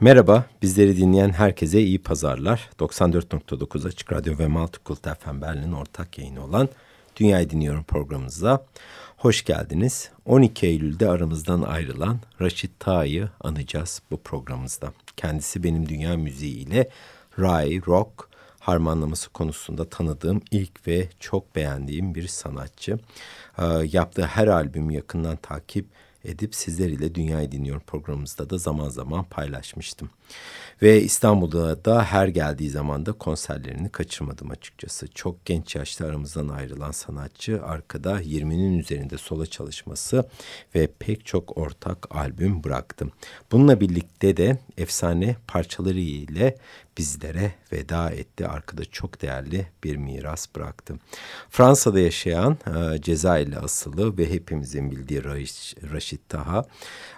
Merhaba, bizleri dinleyen herkese iyi pazarlar. 94.9 Açık Radyo ve Multikult FM Berlin ortak yayını olan Dünyayı Dinliyorum programımıza hoş geldiniz. 12 Eylül'de aramızdan ayrılan Raşit Tağ'ı anacağız bu programımızda. Kendisi benim dünya müziği ile ray, rock, harmanlaması konusunda tanıdığım ilk ve çok beğendiğim bir sanatçı. Ee, yaptığı her albümü yakından takip edip sizler ile Dünyayı Dinliyorum programımızda da zaman zaman paylaşmıştım. Ve İstanbul'da da her geldiği zaman da konserlerini kaçırmadım açıkçası. Çok genç yaşta aramızdan ayrılan sanatçı arkada 20'nin üzerinde sola çalışması ve pek çok ortak albüm bıraktım. Bununla birlikte de efsane parçaları ile bizlere veda etti. Arkada çok değerli bir miras bıraktı. Fransa'da yaşayan e, Cezayirli asılı ve hepimizin bildiği Raşit Taha,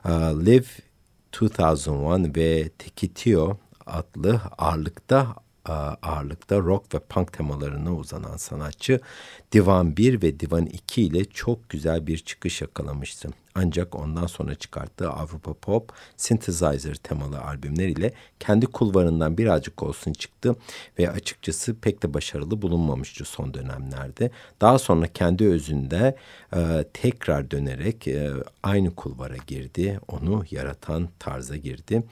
e, Live 2001 ve Tekitio adlı ağırlıkta ağırlıkta rock ve punk temalarına uzanan sanatçı Divan 1 ve Divan 2 ile çok güzel bir çıkış yakalamıştı. Ancak ondan sonra çıkarttığı Avrupa Pop, Synthesizer temalı albümler ile kendi kulvarından birazcık olsun çıktı ve açıkçası pek de başarılı bulunmamıştı son dönemlerde. Daha sonra kendi özünde e, tekrar dönerek e, aynı kulvara girdi, onu yaratan tarza girdi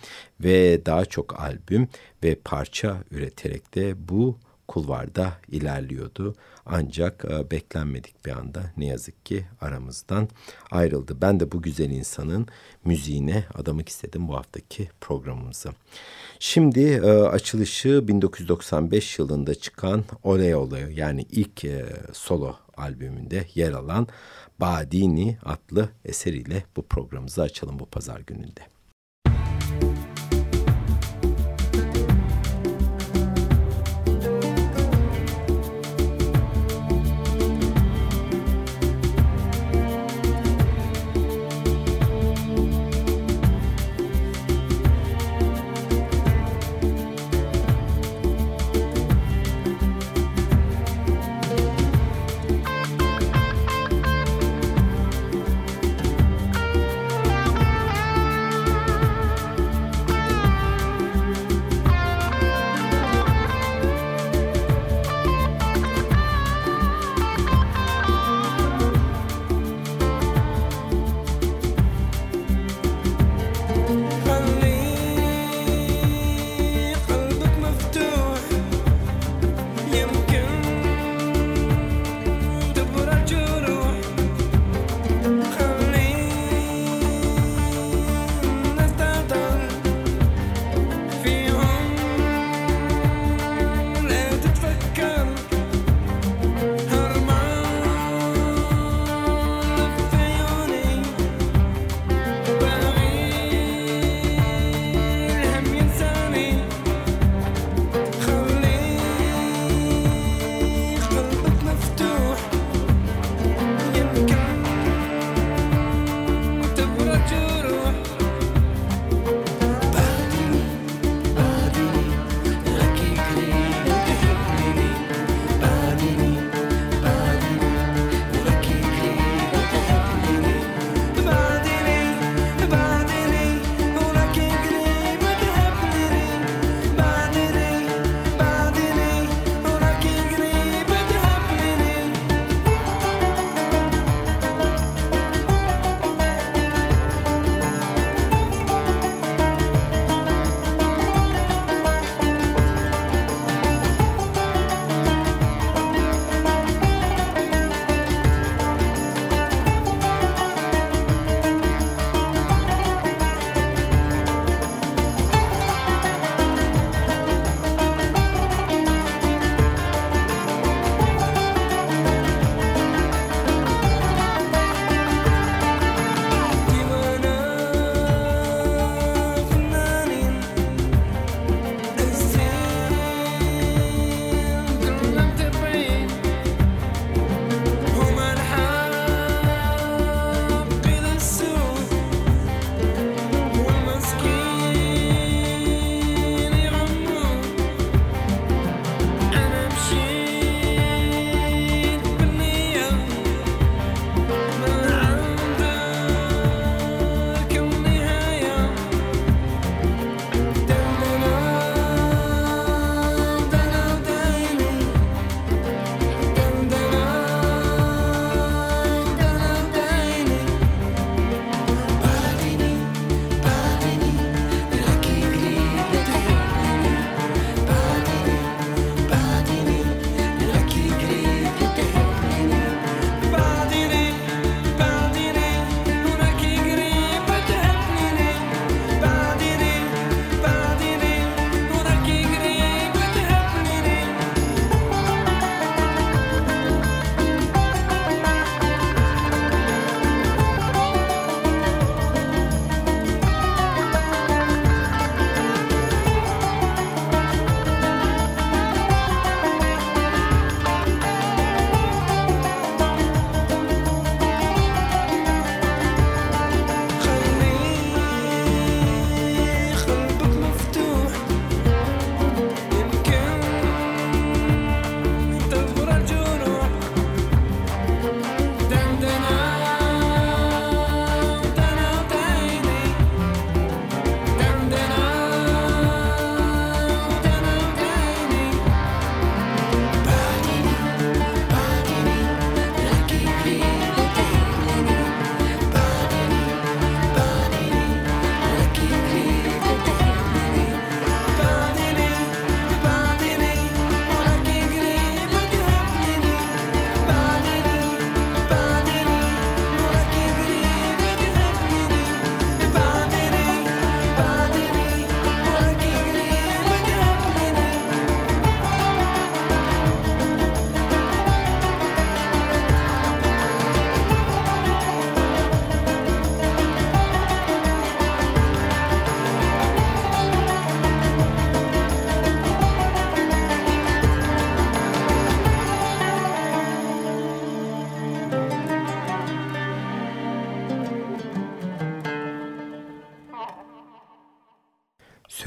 ve daha çok albüm ve parça üreterek de bu kulvarda ilerliyordu. Ancak e, beklenmedik bir anda ne yazık ki aramızdan ayrıldı. Ben de bu güzel insanın müziğine adamak istedim bu haftaki programımızı. Şimdi e, açılışı 1995 yılında çıkan Oley Oley yani ilk e, solo albümünde yer alan Badini adlı eseriyle bu programımızı açalım bu pazar gününde.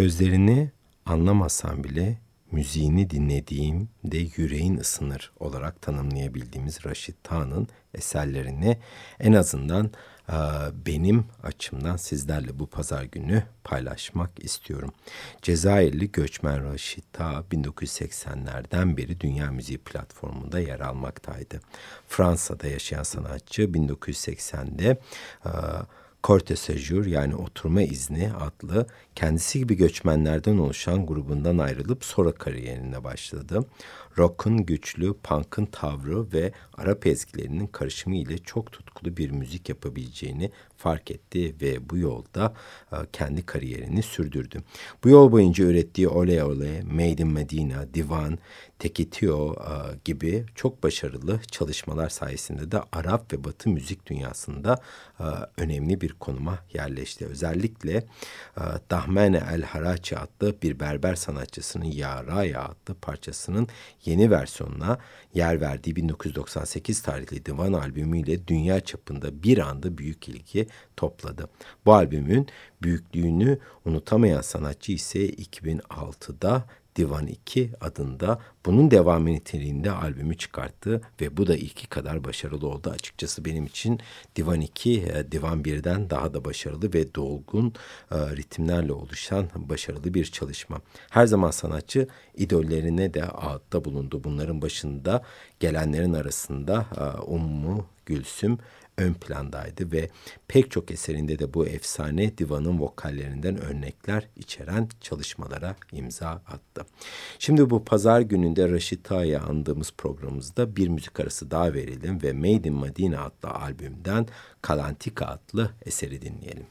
Sözlerini anlamasam bile müziğini dinlediğim de yüreğin ısınır olarak tanımlayabildiğimiz Raşit Tağ'ın eserlerini en azından benim açımdan sizlerle bu pazar günü paylaşmak istiyorum. Cezayirli göçmen Raşit Ta 1980'lerden beri Dünya Müziği platformunda yer almaktaydı. Fransa'da yaşayan sanatçı 1980'de Corte Sejur yani oturma izni adlı kendisi gibi göçmenlerden oluşan grubundan ayrılıp sonra kariyerine başladı rock'un güçlü, punk'ın tavrı ve Arap ezgilerinin karışımı ile çok tutkulu bir müzik yapabileceğini fark etti ve bu yolda e, kendi kariyerini sürdürdü. Bu yol boyunca ürettiği Ole Ole, Made in Medina, Divan, Tekitio e, gibi çok başarılı çalışmalar sayesinde de Arap ve Batı müzik dünyasında e, önemli bir konuma yerleşti. Özellikle Dahmene El Harachi adlı bir berber sanatçısının Ya Raya adlı parçasının yeni versiyonuna yer verdiği 1998 tarihli Divan albümüyle dünya çapında bir anda büyük ilgi topladı. Bu albümün büyüklüğünü unutamayan sanatçı ise 2006'da Divan 2 adında bunun devam niteliğinde albümü çıkarttı ve bu da ilki kadar başarılı oldu. Açıkçası benim için Divan 2 e, Divan 1'den daha da başarılı ve dolgun e, ritimlerle oluşan başarılı bir çalışma. Her zaman sanatçı idollerine de ağıtta bulundu. Bunların başında gelenlerin arasında e, Ummu Gülsüm ön plandaydı ve pek çok eserinde de bu efsane divanın vokallerinden örnekler içeren çalışmalara imza attı. Şimdi bu pazar gününde Raşit Tağ'ı andığımız programımızda bir müzik arası daha verelim ve Made in Medina adlı albümden Kalantika adlı eseri dinleyelim.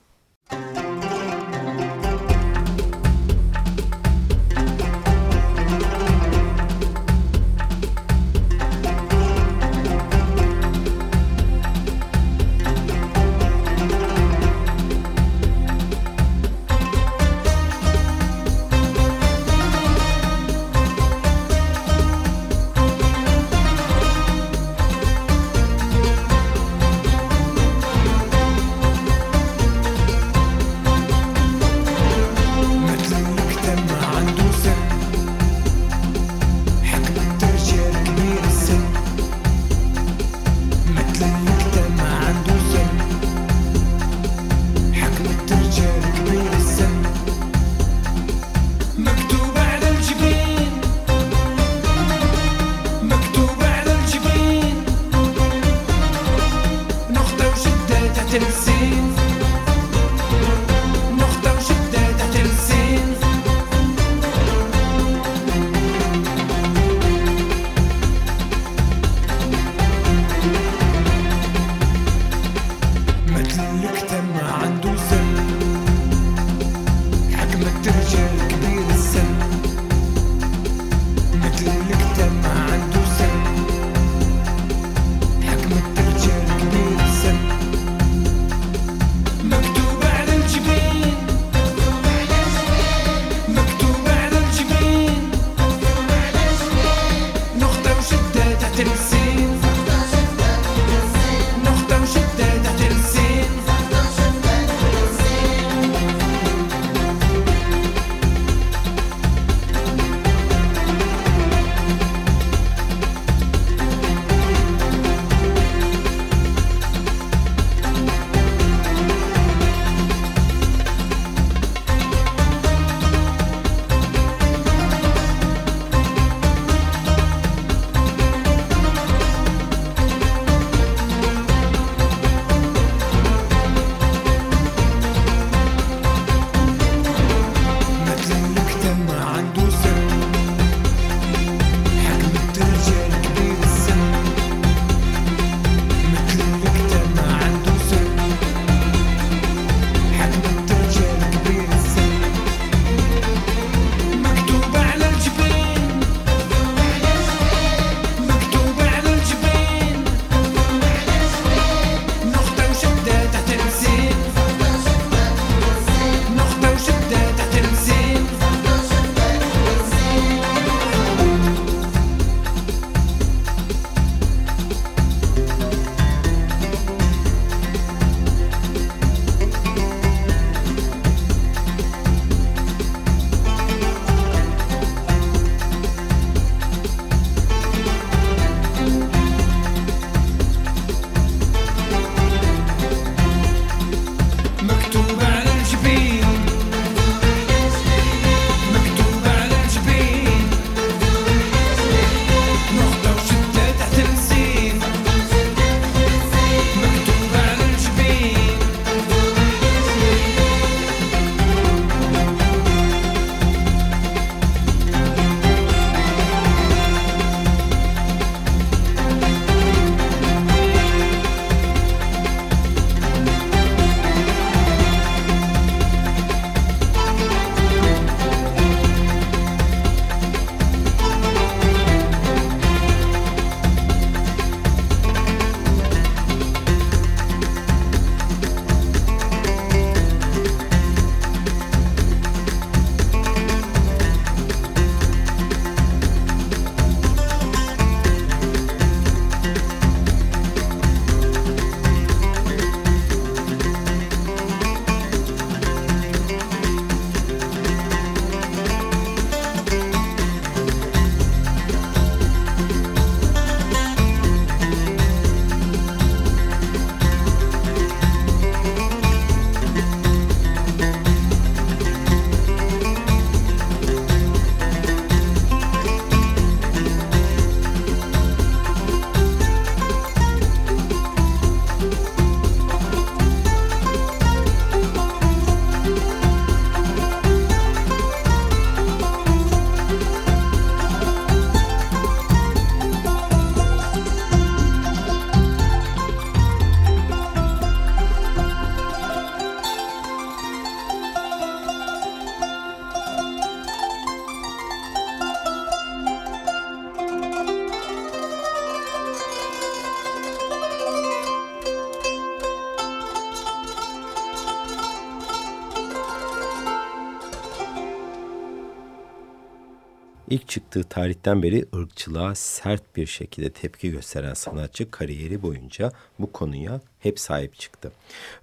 İlk çıktığı tarihten beri ırkçılığa sert bir şekilde tepki gösteren sanatçı kariyeri boyunca bu konuya hep sahip çıktı.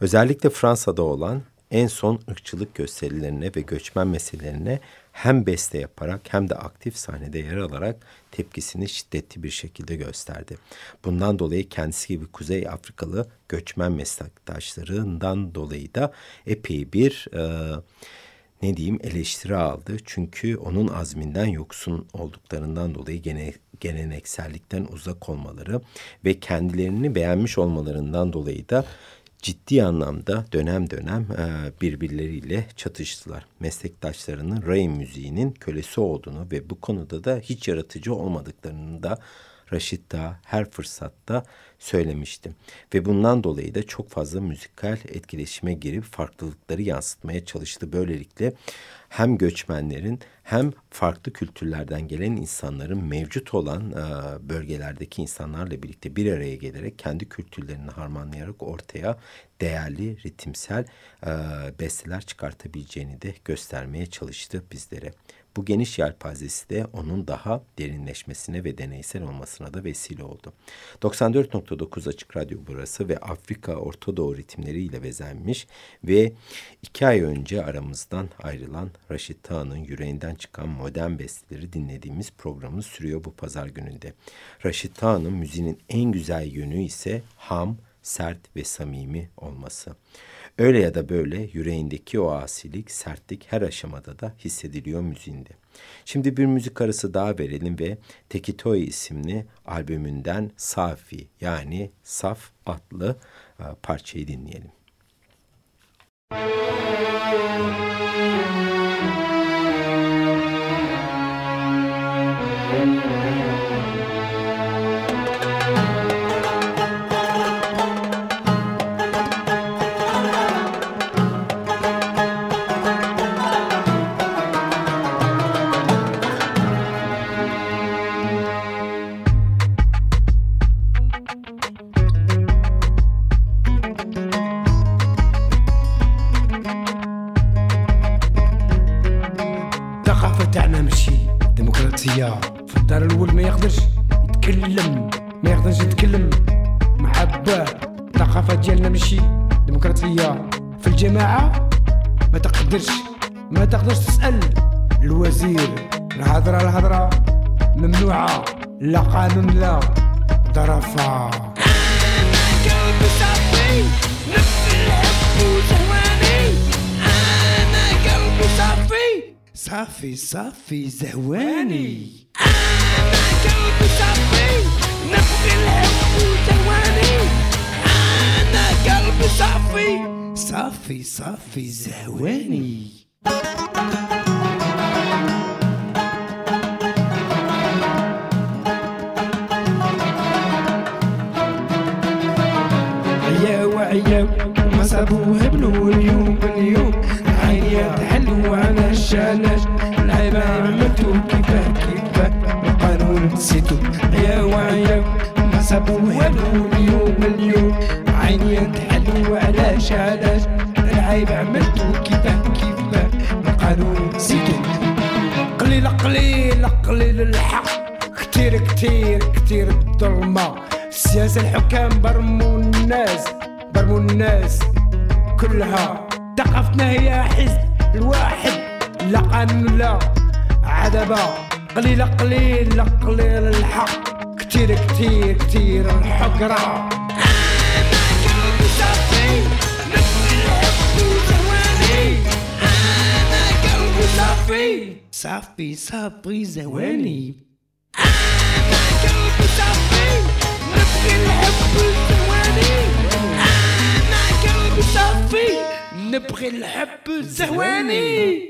Özellikle Fransa'da olan en son ırkçılık gösterilerine ve göçmen meselelerine hem beste yaparak hem de aktif sahnede yer alarak tepkisini şiddetli bir şekilde gösterdi. Bundan dolayı kendisi gibi Kuzey Afrikalı göçmen meslektaşlarından dolayı da epey bir e, ne diyeyim eleştiri aldı. Çünkü onun azminden yoksun olduklarından dolayı gene, geleneksellikten uzak olmaları ve kendilerini beğenmiş olmalarından dolayı da ciddi anlamda dönem dönem e, birbirleriyle çatıştılar. Meslektaşlarının Ray müziğinin kölesi olduğunu ve bu konuda da hiç yaratıcı olmadıklarını da Raşit Dağ her fırsatta söylemişti. Ve bundan dolayı da çok fazla müzikal etkileşime girip farklılıkları yansıtmaya çalıştı. Böylelikle hem göçmenlerin hem farklı kültürlerden gelen insanların mevcut olan e, bölgelerdeki insanlarla birlikte bir araya gelerek kendi kültürlerini harmanlayarak ortaya değerli ritimsel e, besteler çıkartabileceğini de göstermeye çalıştı bizlere. Bu geniş yelpazesi de onun daha derinleşmesine ve deneysel olmasına da vesile oldu. 94.9 Açık Radyo burası ve Afrika Orta Doğu ritimleriyle bezenmiş ve iki ay önce aramızdan ayrılan Raşit Tağ'ın yüreğinden çıkan modern besteleri dinlediğimiz programı sürüyor bu pazar gününde. Raşit Tağ'ın müziğinin en güzel yönü ise ham, sert ve samimi olması. Öyle ya da böyle yüreğindeki o asilik, sertlik her aşamada da hissediliyor müziğinde. Şimdi bir müzik arası daha verelim ve Tekitoy isimli albümünden Safi yani Saf adlı e, parçayı dinleyelim. لا أبوها بنو اليوم اليوم عيني تحلو على الشالات العيبة عملتو كيفاه كيفاه. القانون نسيتو. يا وعيا ما سابوها بنو اليوم اليوم عيني تحلو على الشالات العيب عملتو كيفاه كيفاه. القانون نسيتو. قليل قليل قليل الحق. كتير كتير كتير الظلمة. السياسة الحكام برمو الناس برمو الناس. كلها ثقافتنا هي حزب الواحد لا قانون لا عدبة قليلة قليل قليل الحق كتير كتير كتير الحقرة صافي صافي صافي زواني أنا قلبي صافي نبغي الحب الزواني صافي نبغي الحب زهواني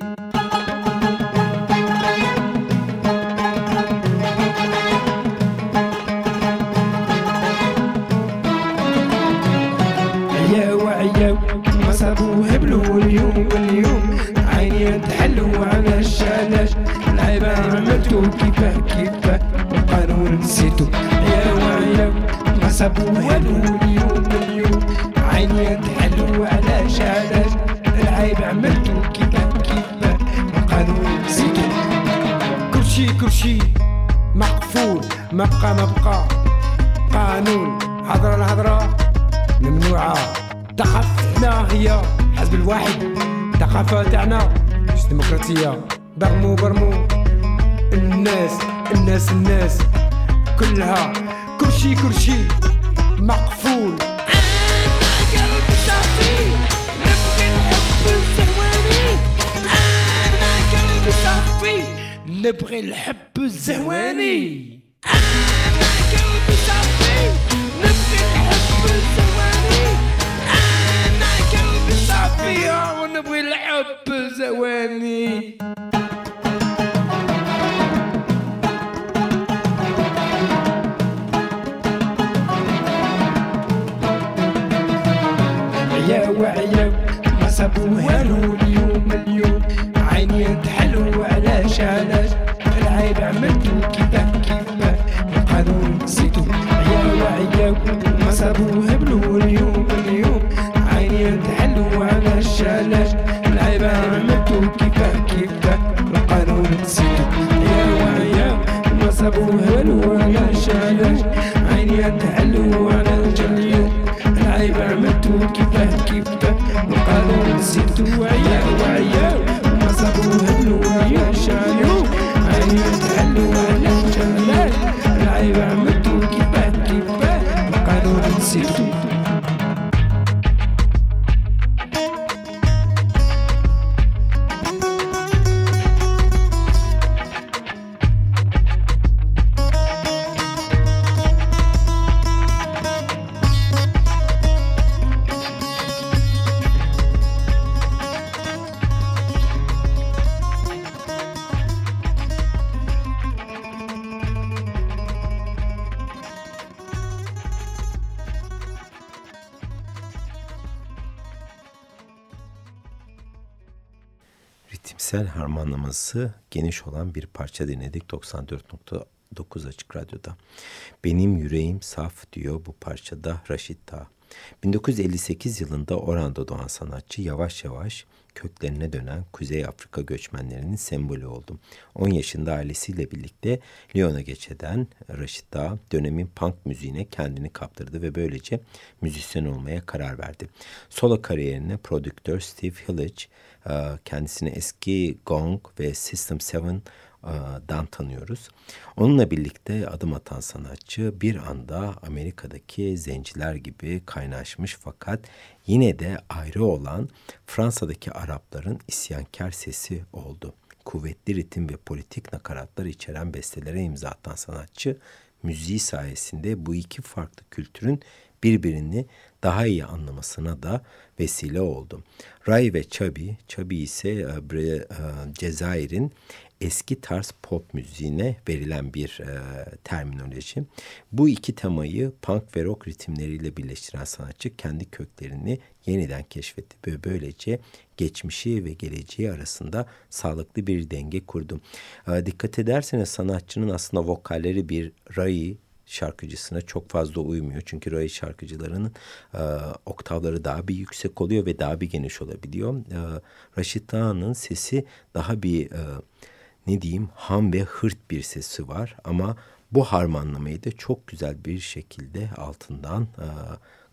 يا عياو ما صابو هبلو اليوم اليوم عيني تحلو على علاش العيبة عملتو كيفاه كيفاه القانون نسيتو يا عياو ما صابو هبلو ما بقى ما بقى قانون. هضرة الهضرة ممنوعة. ثقافتنا هي. حزب الواحد. الثقافة تاعنا مش ديمقراطية. برمو برمو. الناس الناس الناس. كلها. كرشي كرشي. مقفول. أنا قلب نبغي الحب الزهواني أنا قلب نبغي الحب الزهواني. ونبغي الحب الزهواني يا وعيا ما سابوها له اليوم اليوم. عيني تحلو علاش علاش العيب عملتو كيفاه كيفاه القانون نسيتو. يا وعيا ما سابوها Ritimsel harmanlaması geniş olan bir parça dinledik 94.9 Açık Radyo'da. Benim yüreğim saf diyor bu parçada Raşit Dağ. 1958 yılında Oranda doğan sanatçı yavaş yavaş köklerine dönen Kuzey Afrika göçmenlerinin sembolü oldu. 10 yaşında ailesiyle birlikte Lyon'a geç eden Raşit Dağ dönemin punk müziğine kendini kaptırdı ve böylece müzisyen olmaya karar verdi. Solo kariyerine prodüktör Steve Hillage kendisini eski Gong ve System 7 dan tanıyoruz. Onunla birlikte adım atan sanatçı bir anda Amerika'daki zenciler gibi kaynaşmış fakat yine de ayrı olan Fransa'daki Arapların isyankar sesi oldu. Kuvvetli ritim ve politik nakaratlar içeren bestelere imza atan sanatçı müziği sayesinde bu iki farklı kültürün birbirini daha iyi anlamasına da vesile oldu. Ray ve Chabi, Chabi ise Cezayir'in eski tarz pop müziğine verilen bir e, terminoloji. Bu iki temayı punk ve rock ritimleriyle birleştiren sanatçı kendi köklerini yeniden keşfetti ve böylece geçmişi ve geleceği arasında sağlıklı bir denge kurdu. E, dikkat ederseniz sanatçının aslında vokalleri bir Ray, şarkıcısına çok fazla uymuyor. Çünkü Ray şarkıcılarının e, oktavları daha bir yüksek oluyor ve daha bir geniş olabiliyor. E, Raşit Dağ'ın sesi daha bir e, ne diyeyim ham ve hırt bir sesi var ama bu harmanlamayı da çok güzel bir şekilde altından e,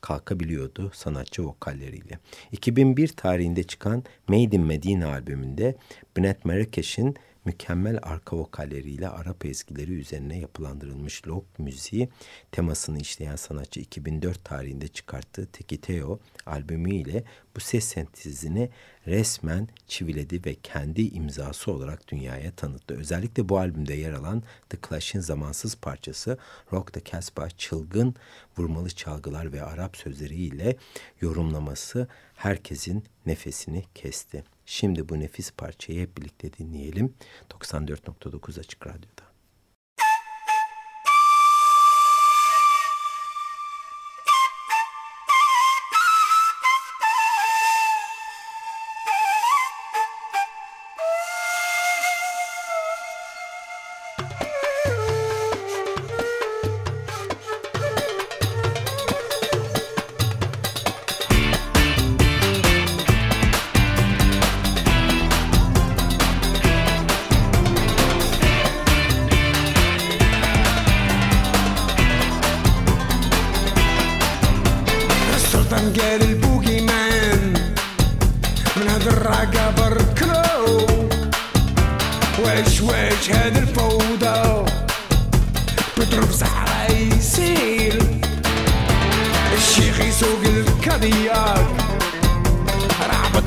kalkabiliyordu sanatçı vokalleriyle. 2001 tarihinde çıkan Made in Medina albümünde Bennett Marrakeş'in mükemmel arka vokalleriyle Arap ezgileri üzerine yapılandırılmış lok müziği temasını işleyen sanatçı 2004 tarihinde çıkarttığı Tekiteo albümüyle bu ses sentezini resmen çiviledi ve kendi imzası olarak dünyaya tanıttı. Özellikle bu albümde yer alan The Clash'in zamansız parçası Rock the Casbah çılgın vurmalı çalgılar ve Arap sözleriyle yorumlaması herkesin nefesini kesti. Şimdi bu nefis parçayı hep birlikte dinleyelim. 94.9 Açık Radyo'da.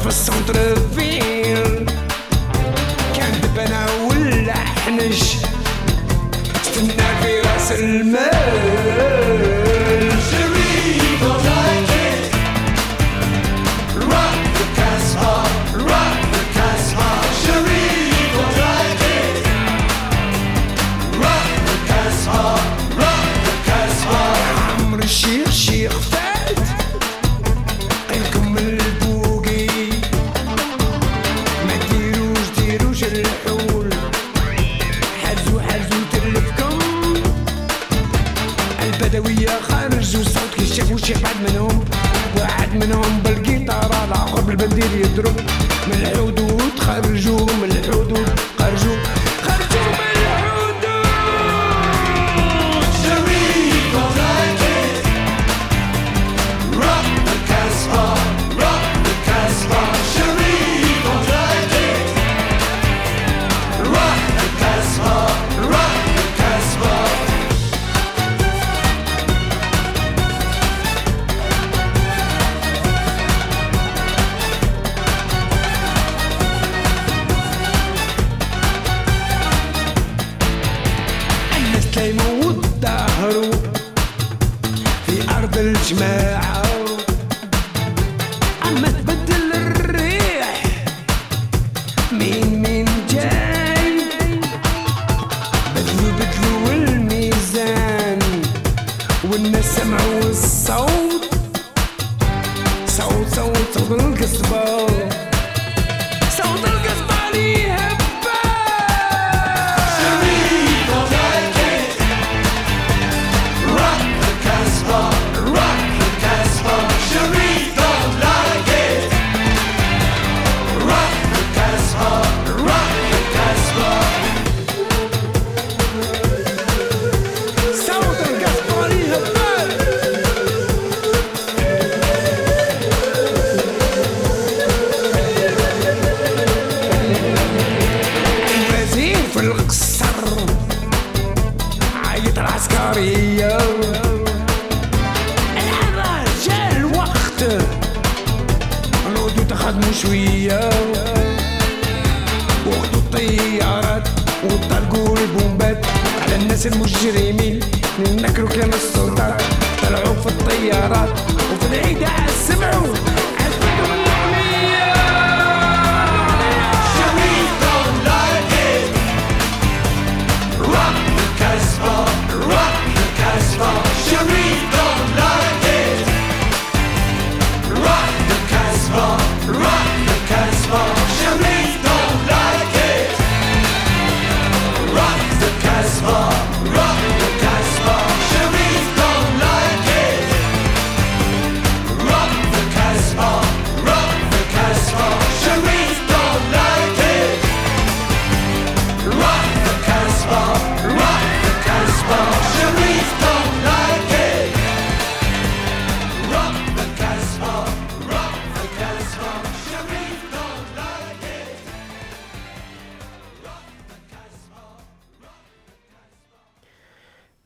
في السنتر فيل كان دبنا ولا حنش استنى في راس المال. Arjuna.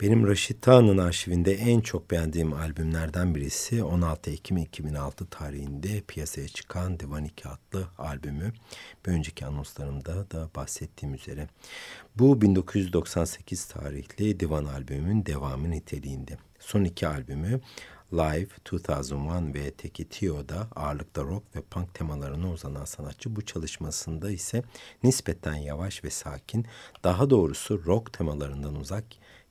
Benim Raşit Tağ'ın arşivinde en çok beğendiğim albümlerden birisi 16 Ekim 2006 tarihinde piyasaya çıkan Divan 2 adlı albümü. Bir önceki anonslarımda da bahsettiğim üzere. Bu 1998 tarihli Divan albümünün devamı niteliğinde. Son iki albümü Live 2001 ve Tekitio'da ağırlıkta rock ve punk temalarına uzanan sanatçı bu çalışmasında ise nispeten yavaş ve sakin, daha doğrusu rock temalarından uzak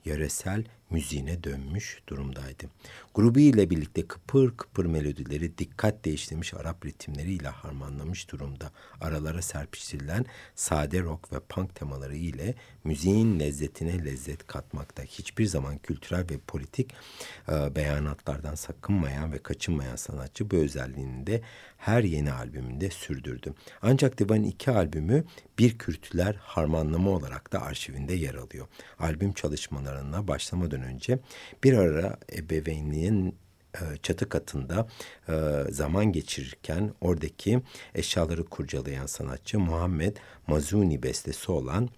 yöresel müziğine dönmüş durumdaydı. Grubu ile birlikte kıpır kıpır melodileri dikkatle işlemiş Arap ritimleriyle harmanlamış durumda. Aralara serpiştirilen sade rock ve punk temaları ile müziğin lezzetine lezzet katmakta. Hiçbir zaman kültürel ve politik e, beyanatlardan sakınmayan ve kaçınmayan sanatçı bu özelliğini de her yeni albümünde sürdürdü. Ancak Divan'ın iki albümü bir kürtüler harmanlama olarak da arşivinde yer alıyor. Albüm çalışmalarına başlamadan önce bir ara ebeveynliğin e, çatı katında e, zaman geçirirken oradaki eşyaları kurcalayan sanatçı Muhammed Mazuni bestesi olan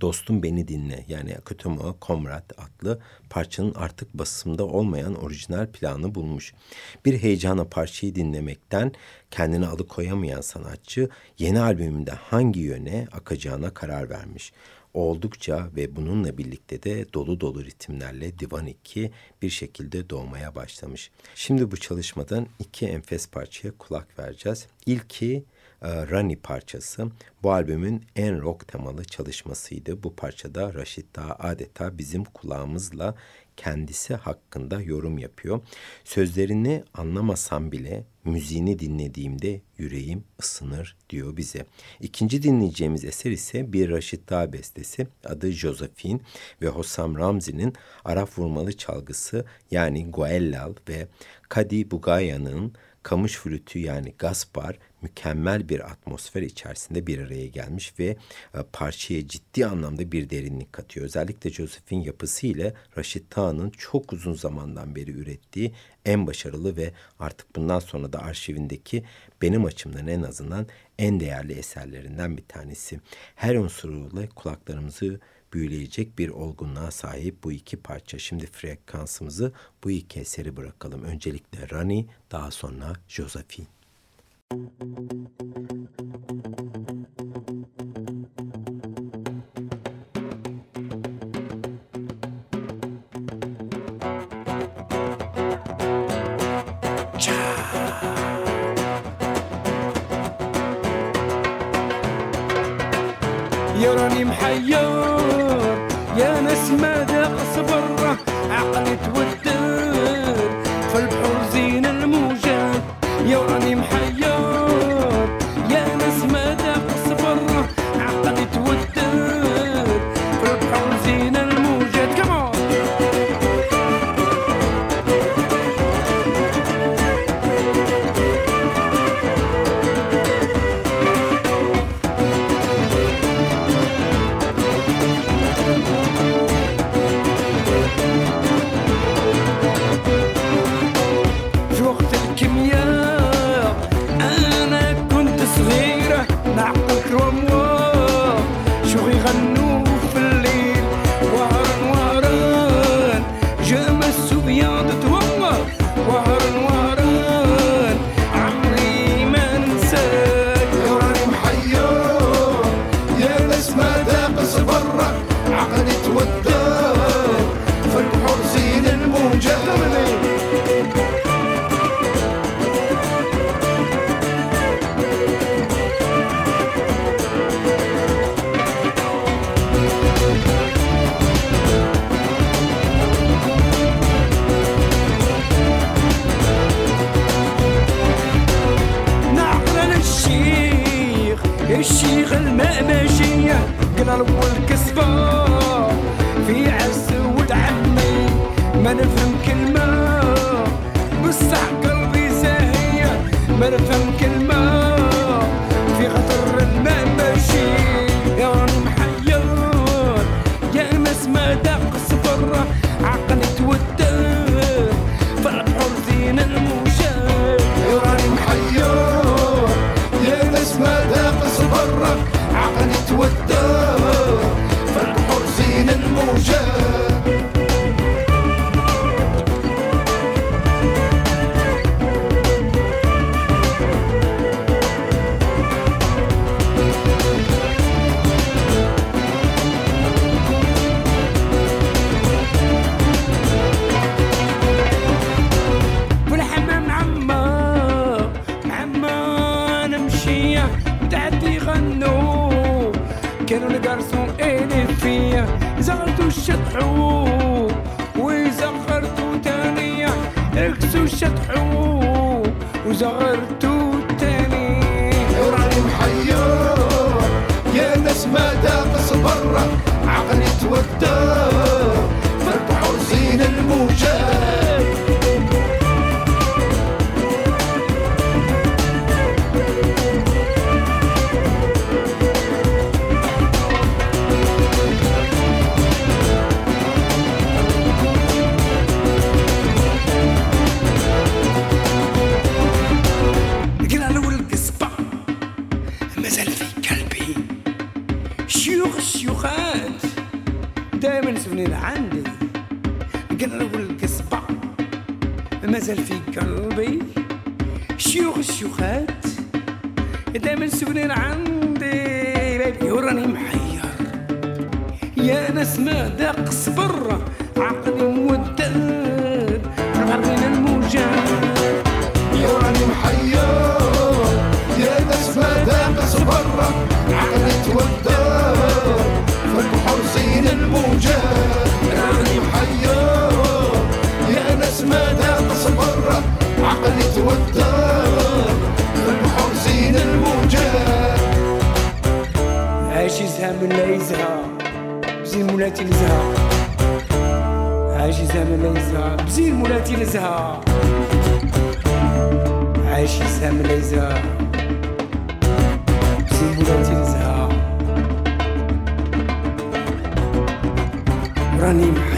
Dostum Beni Dinle yani Akutomo Komrat adlı parçanın artık basımda olmayan orijinal planı bulmuş. Bir heyecana parçayı dinlemekten kendini alıkoyamayan sanatçı yeni albümünde hangi yöne akacağına karar vermiş oldukça ve bununla birlikte de dolu dolu ritimlerle Divan 2 bir şekilde doğmaya başlamış. Şimdi bu çalışmadan iki enfes parçaya kulak vereceğiz. İlki Rani parçası bu albümün en rock temalı çalışmasıydı. Bu parçada Raşit Dağ adeta bizim kulağımızla kendisi hakkında yorum yapıyor. Sözlerini anlamasam bile müziğini dinlediğimde yüreğim ısınır diyor bize. İkinci dinleyeceğimiz eser ise bir Raşit Dağ bestesi adı Josephine ve Hossam Ramzi'nin Arap vurmalı çalgısı yani Goellal ve Kadi Bugaya'nın kamış flütü yani Gaspar mükemmel bir atmosfer içerisinde bir araya gelmiş ve e, parçaya ciddi anlamda bir derinlik katıyor. Özellikle Joseph'in yapısı ile Raşit Tağ'ın çok uzun zamandan beri ürettiği en başarılı ve artık bundan sonra da arşivindeki benim açımdan en azından en değerli eserlerinden bir tanesi. Her unsuruyla kulaklarımızı büyüleyecek bir olgunluğa sahip bu iki parça. Şimdi frekansımızı bu iki eseri bırakalım. Öncelikle Rani, daha sonra Josephine. يراني محير يا ناس ماذا اصبر عقلي تودر. Hollywood بزين مولاتي لزها عايش سام ليزا بزين مولاتي لزها راني محمد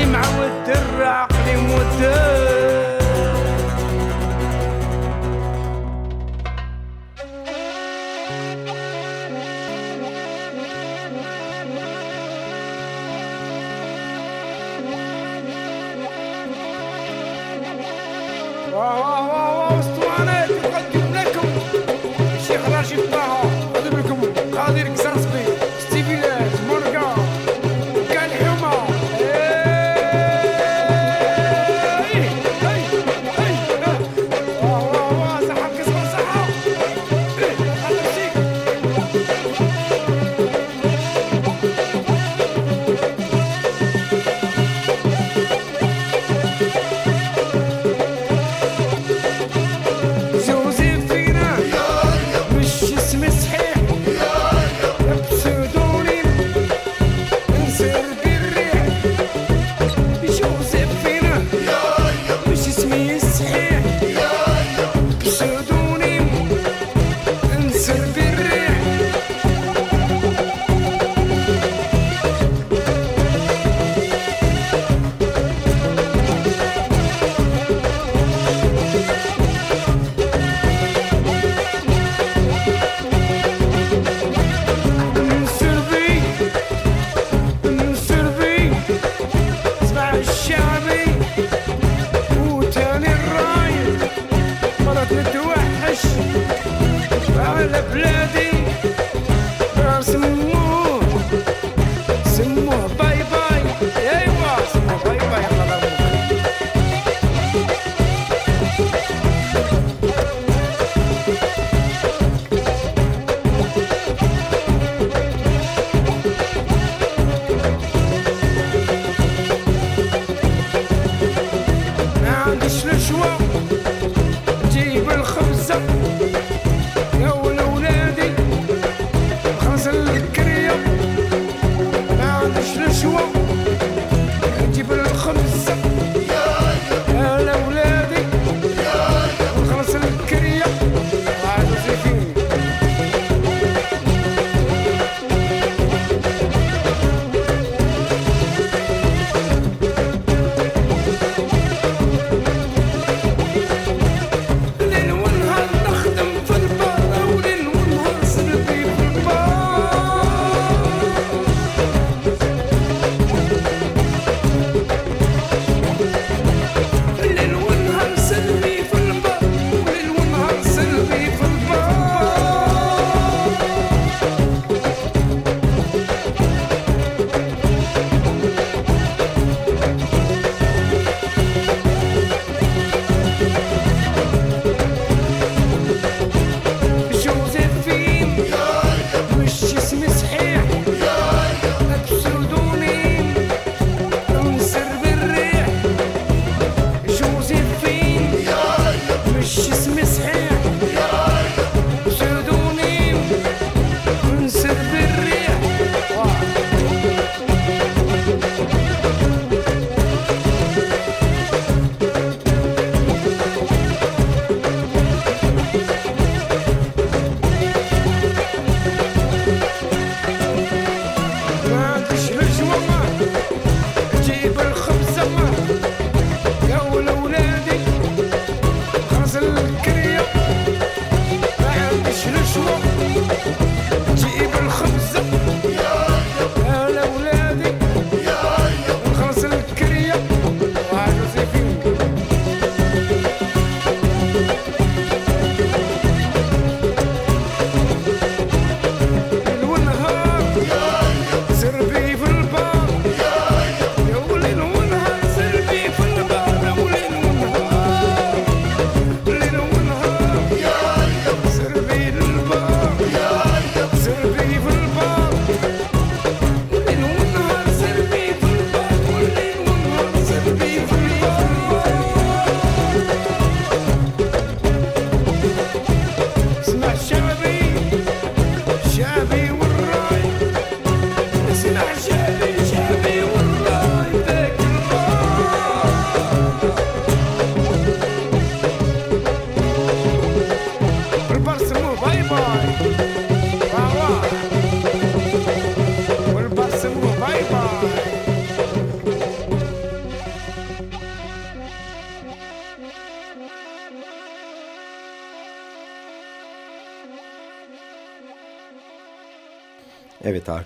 عقلي معود العقلي مودر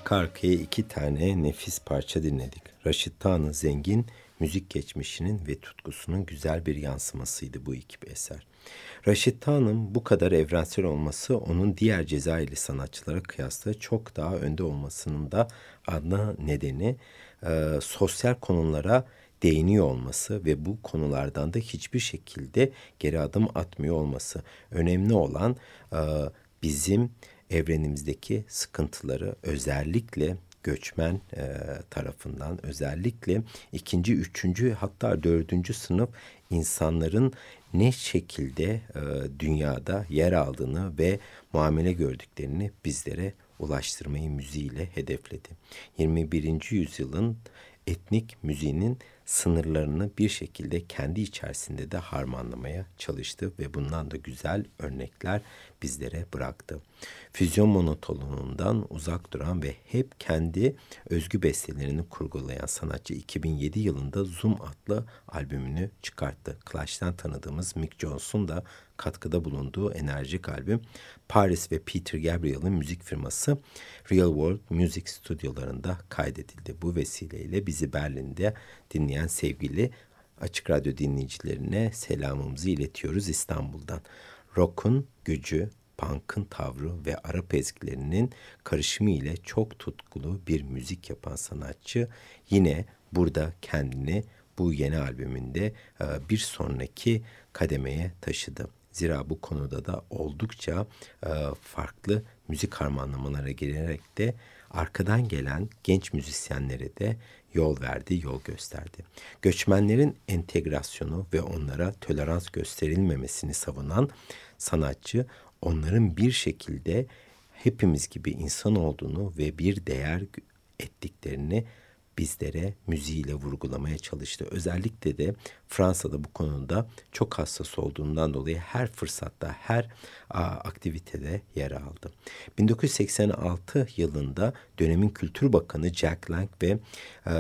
arka arkaya iki tane nefis parça dinledik. Raşit Tan'ın zengin müzik geçmişinin ve tutkusunun güzel bir yansımasıydı bu iki eser. Raşit Tan'ın bu kadar evrensel olması onun diğer Cezayirli sanatçılara kıyasla çok daha önde olmasının da ana nedeni e, sosyal konulara değiniyor olması ve bu konulardan da hiçbir şekilde geri adım atmıyor olması. Önemli olan e, bizim evrenimizdeki sıkıntıları özellikle göçmen e, tarafından özellikle ikinci, üçüncü hatta dördüncü sınıf insanların ne şekilde e, dünyada yer aldığını ve muamele gördüklerini bizlere ulaştırmayı müziğiyle hedefledi. 21. yüzyılın etnik müziğinin sınırlarını bir şekilde kendi içerisinde de harmanlamaya çalıştı ve bundan da güzel örnekler bizlere bıraktı. Füzyon monotonundan uzak duran ve hep kendi özgü bestelerini kurgulayan sanatçı 2007 yılında Zoom adlı albümünü çıkarttı. Clash'tan tanıdığımız Mick Jones'un da katkıda bulunduğu enerjik albüm Paris ve Peter Gabriel'in müzik firması Real World Music stüdyolarında kaydedildi. Bu vesileyle bizi Berlin'de dinleyen sevgili Açık Radyo dinleyicilerine selamımızı iletiyoruz İstanbul'dan. Rock'un gücü, punk'ın tavrı ve Arap ezgilerinin karışımı ile çok tutkulu bir müzik yapan sanatçı yine burada kendini bu yeni albümünde e, bir sonraki kademeye taşıdı. Zira bu konuda da oldukça e, farklı müzik harmanlamalara girerek de arkadan gelen genç müzisyenlere de yol verdi, yol gösterdi. Göçmenlerin entegrasyonu ve onlara tolerans gösterilmemesini savunan sanatçı onların bir şekilde hepimiz gibi insan olduğunu ve bir değer ettiklerini bizlere müziğiyle vurgulamaya çalıştı. Özellikle de Fransa'da bu konuda çok hassas olduğundan dolayı her fırsatta, her aktivitede yer aldı. 1986 yılında dönemin Kültür Bakanı Jack Lang ve e,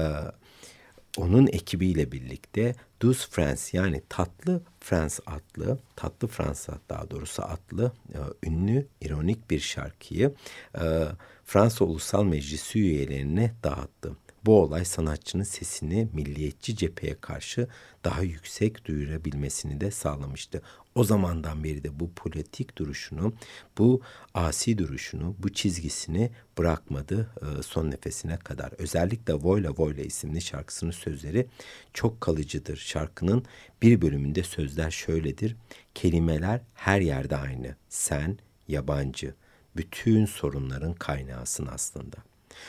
onun ekibiyle birlikte Douce France yani Tatlı Frans adlı, Tatlı Fransa daha doğrusu adlı e, ünlü ironik bir şarkıyı e, Fransa Ulusal Meclisi üyelerine dağıttı. Bu olay sanatçının sesini milliyetçi cepheye karşı daha yüksek duyurabilmesini de sağlamıştı. O zamandan beri de bu politik duruşunu, bu asi duruşunu, bu çizgisini bırakmadı e, son nefesine kadar. Özellikle Voyla Voyla isimli şarkısının sözleri çok kalıcıdır. Şarkının bir bölümünde sözler şöyledir. Kelimeler her yerde aynı. Sen, yabancı. Bütün sorunların kaynağısın aslında.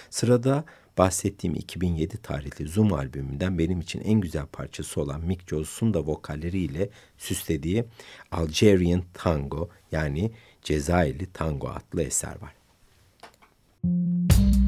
Sırada bahsettiğim 2007 tarihli Zoom albümünden benim için en güzel parçası olan Mick Jones'un da vokalleriyle süslediği Algerian Tango yani Cezayirli Tango adlı eser var. Müzik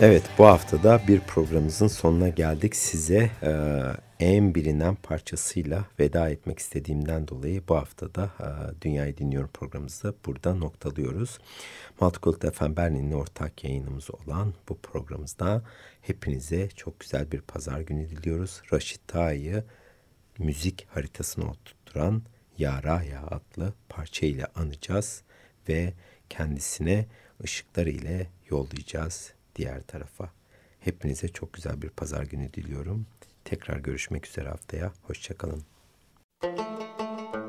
Evet bu haftada bir programımızın sonuna geldik. Size e, en bilinen parçasıyla veda etmek istediğimden dolayı bu haftada e, Dünyayı Dinliyorum programımızı burada noktalıyoruz. Multicult FM Berlin'in ortak yayınımız olan bu programımızda hepinize çok güzel bir pazar günü diliyoruz. Raşit Tağ'ı müzik haritasına oturtturan Yara Ya adlı parça ile anacağız ve kendisine ışıklar ile yollayacağız diğer tarafa. Hepinize çok güzel bir pazar günü diliyorum. Tekrar görüşmek üzere haftaya. Hoşçakalın. Müzik